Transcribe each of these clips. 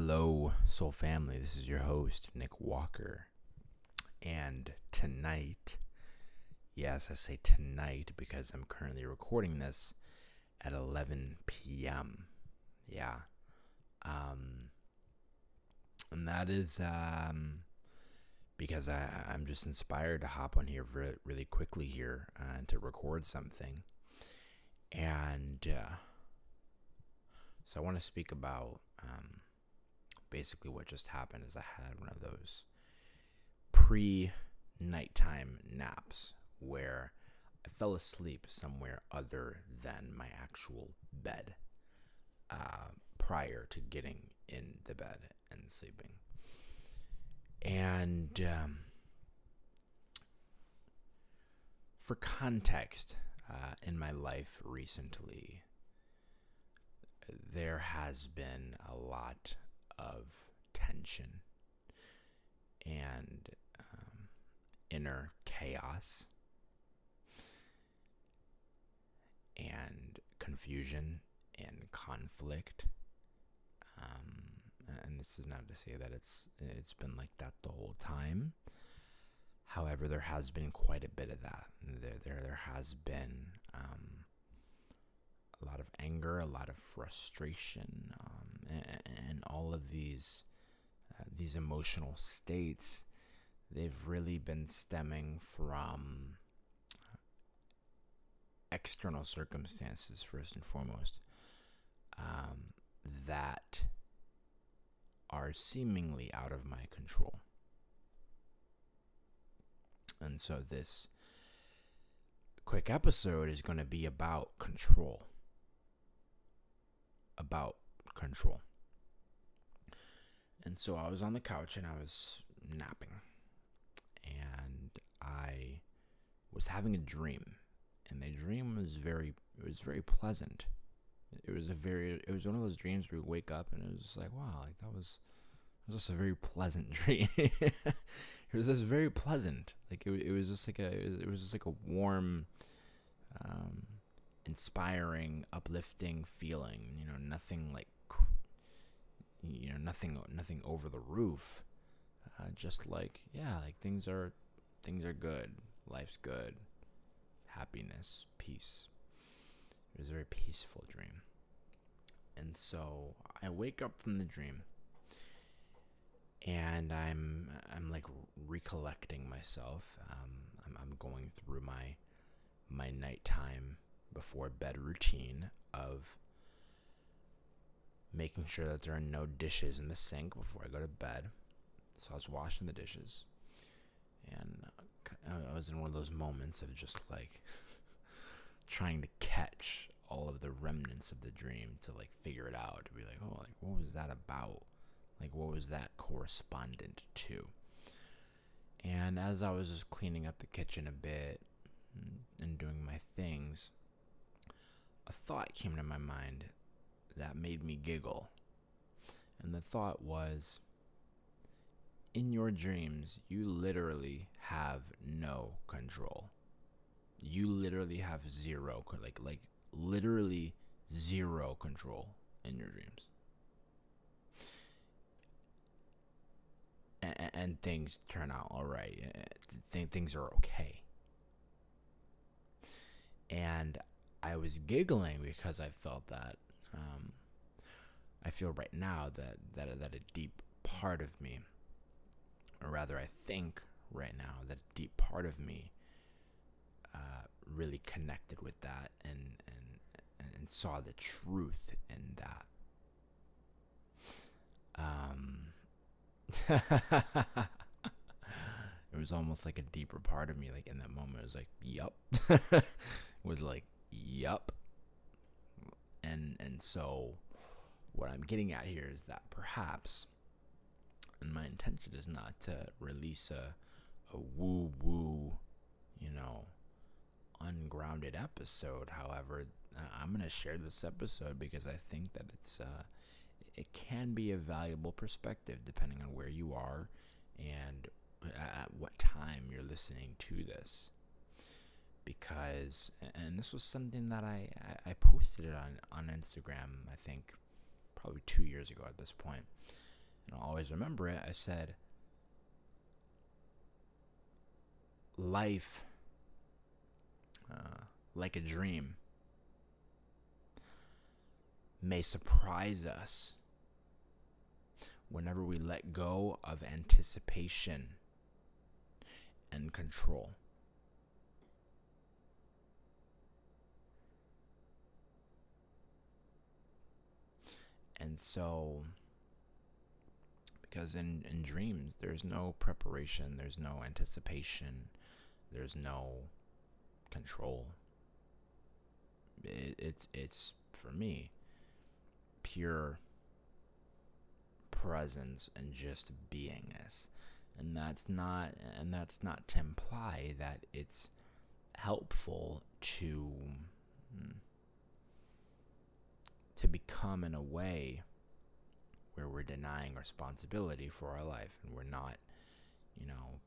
Hello, Soul Family. This is your host, Nick Walker. And tonight, yes, I say tonight because I'm currently recording this at 11 p.m. Yeah. Um, and that is um, because I, I'm just inspired to hop on here re- really quickly here uh, and to record something. And uh, so I want to speak about um, basically what just happened is I had one of those pre nighttime naps where I fell asleep somewhere other than my actual bed uh, prior to getting in the bed and sleeping. And um, for context, uh, in my life recently, there has been a lot of tension and um, inner chaos and confusion and conflict. Um, and this is not to say that it's it's been like that the whole time. However, there has been quite a bit of that. There there there has been um, a lot of anger, a lot of frustration, um, and, and, all of these uh, these emotional states. They've really been stemming from external circumstances first and foremost um, that are seemingly out of my control. And so this quick episode is going to be about control. About control. And so I was on the couch and I was napping. And I was having a dream. And my dream was very it was very pleasant. It was a very it was one of those dreams where you wake up and it was just like, wow, like that was it was just a very pleasant dream. it was just very pleasant. Like it, it was just like a it was, just like a warm um inspiring, uplifting feeling, you know, nothing like you know, nothing nothing over the roof. Uh, just like yeah, like things are things are good. Life's good happiness, peace. It was a very peaceful dream. And so I wake up from the dream and I'm I'm like recollecting myself. Um, I'm, I'm going through my my nighttime before bed routine of making sure that there are no dishes in the sink before I go to bed. So I was washing the dishes, and uh, I was in one of those moments of just like trying to catch all of the remnants of the dream to like figure it out to be like oh like what was that about? Like what was that correspondent to? And as i was just cleaning up the kitchen a bit and doing my things a thought came to my mind that made me giggle and the thought was in your dreams, you literally have no control. You literally have zero, like like literally zero control in your dreams. And, and things turn out all right. Th- things are okay. And I was giggling because I felt that. Um, I feel right now that that that a deep part of me or rather, I think right now that a deep part of me uh, really connected with that and, and and saw the truth in that. Um, it was almost like a deeper part of me. Like in that moment, it was like, "Yup," was like, "Yup," and and so what I'm getting at here is that perhaps and my intention is not to release a a woo woo, you know, ungrounded episode. However, I'm going to share this episode because I think that it's uh, it can be a valuable perspective depending on where you are and at what time you're listening to this. Because, and this was something that I, I posted it on, on Instagram, I think probably two years ago at this point and I'll always remember it. I said, life, uh, like a dream, may surprise us whenever we let go of anticipation and control. And so, because in, in dreams, there's no preparation, there's no anticipation, there's no control. It, it's, it's, for me, pure presence and just beingness. And that's not and that's not to imply that it's helpful to hmm, to become in a way where we're denying responsibility for our life and we're not, you know,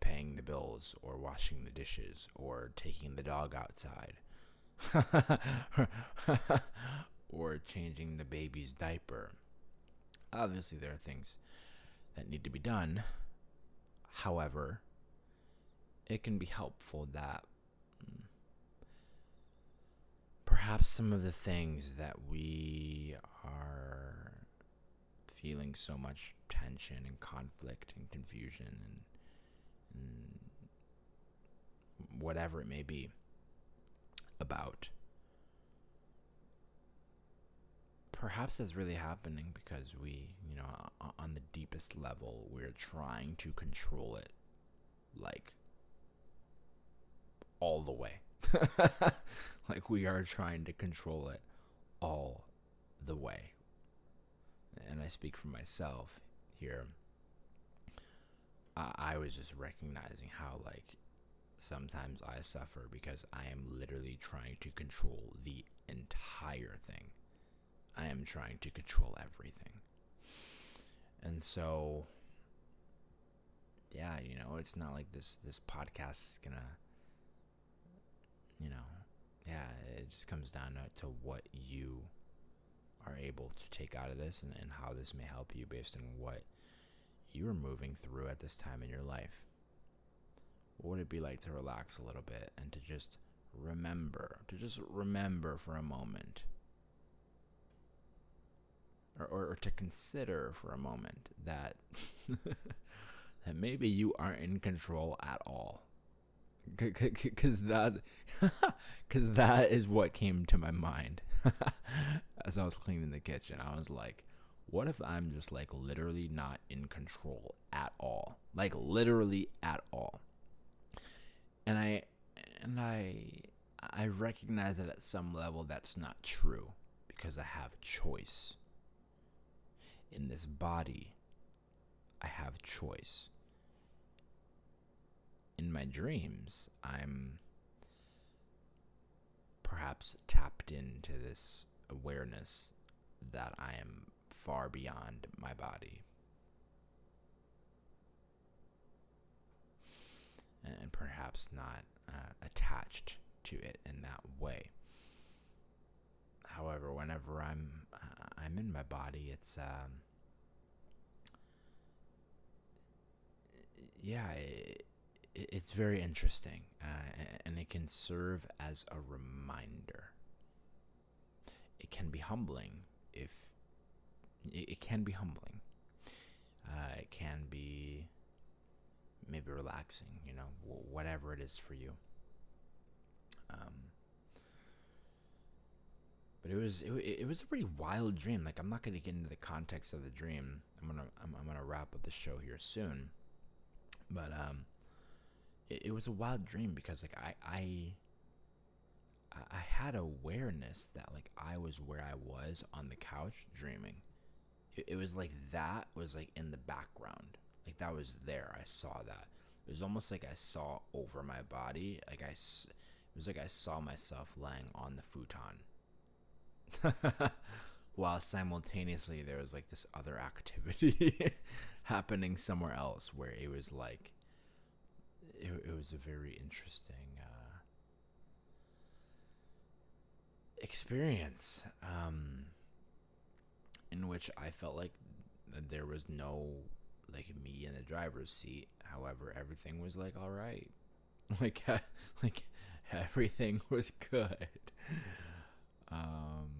paying the bills or washing the dishes or taking the dog outside or changing the baby's diaper. Obviously, there are things that need to be done. However, it can be helpful that perhaps some of the things that we are feeling so much tension and conflict and confusion and, and whatever it may be about perhaps is really happening because we, you know, on the deepest level, we're trying to control it like all the way. like we are trying to control it all the way. And I speak for myself here. I was just recognizing how, like, sometimes I suffer because I am literally trying to control the entire thing. I am trying to control everything. And so yeah, you know, it's not like this this podcast is going to you know, yeah, it just comes down to, what you are able to take out of this and, and how this may help you based on what you're moving through at this time in your life. What would it be like to relax a little bit and to just remember, to just remember for a moment or, or, or to consider for a moment that that maybe you aren't in control at all because that because that is what came to my mind. As i was cleaning the kitchen i was like what if i'm just like literally not in control at all? Like literally at all. And i and i i recognize that at some level that's not true because i have choice. In this body, I have choice. In my dreams, I'm perhaps tapped into this awareness that I am far beyond my body. And perhaps not uh, attached to it in that way. However, whenever I'm uh, I'm in my body, it's um, yeah, it's very interesting, uh, and it can serve as a reminder. It can be humbling if it, can be humbling. Uh, it can be maybe relaxing, you know, whatever it is for you. Um, but it was it, it was a pretty wild dream. Like I'm not to get into the context of the dream. I'm gonna I'm, I'm gonna wrap up the show here soon. But um, it, it was a wild dream because like I I I had awareness that like I was where I was on the couch dreaming. It, it was like that was like in the background. Like that was there. I saw that. It was almost like I saw over my body. Like I, it was like I saw myself laying on the futon while simultaneously there was like this other activity happening somewhere else where it was like it, it was a very interesting uh, experience um, in which I felt like there was no like me in the driver's seat. However, everything was like all right. Like like everything was good. Um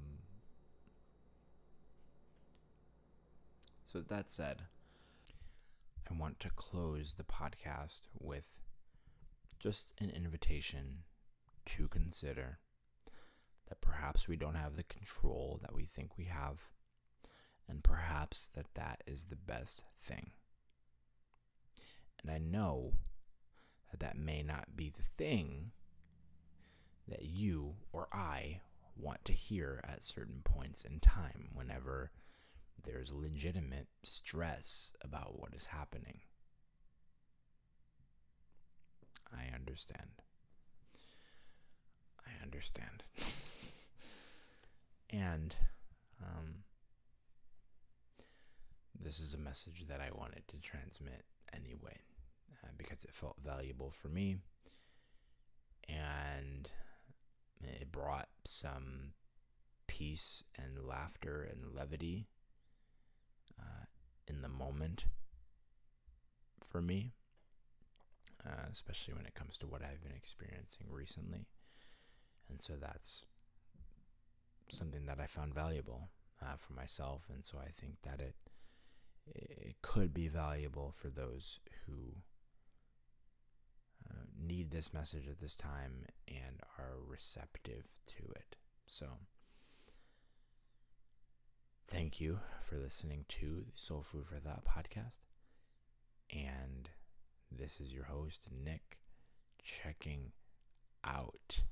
So that said, I want to close the podcast with just an invitation to consider that perhaps we don't have the control that we think we have, and perhaps that that is the best thing. And I know that that may not be the thing that you or I want to hear at certain points in time whenever there's legitimate stress about what is happening. I understand. I understand. and um, this is a message that I wanted to transmit anyway uh, because it felt valuable for me and it brought some peace and laughter and levity uh, in the moment for me, uh, especially when it comes to what I've been experiencing recently. And so that's something that I found valuable uh, for myself, and so I think that it it could be valuable for those who uh, need this message at this time and are receptive to it. So, thank you for listening to the Soul Food for Thought podcast. And this is your host, Nick, checking out.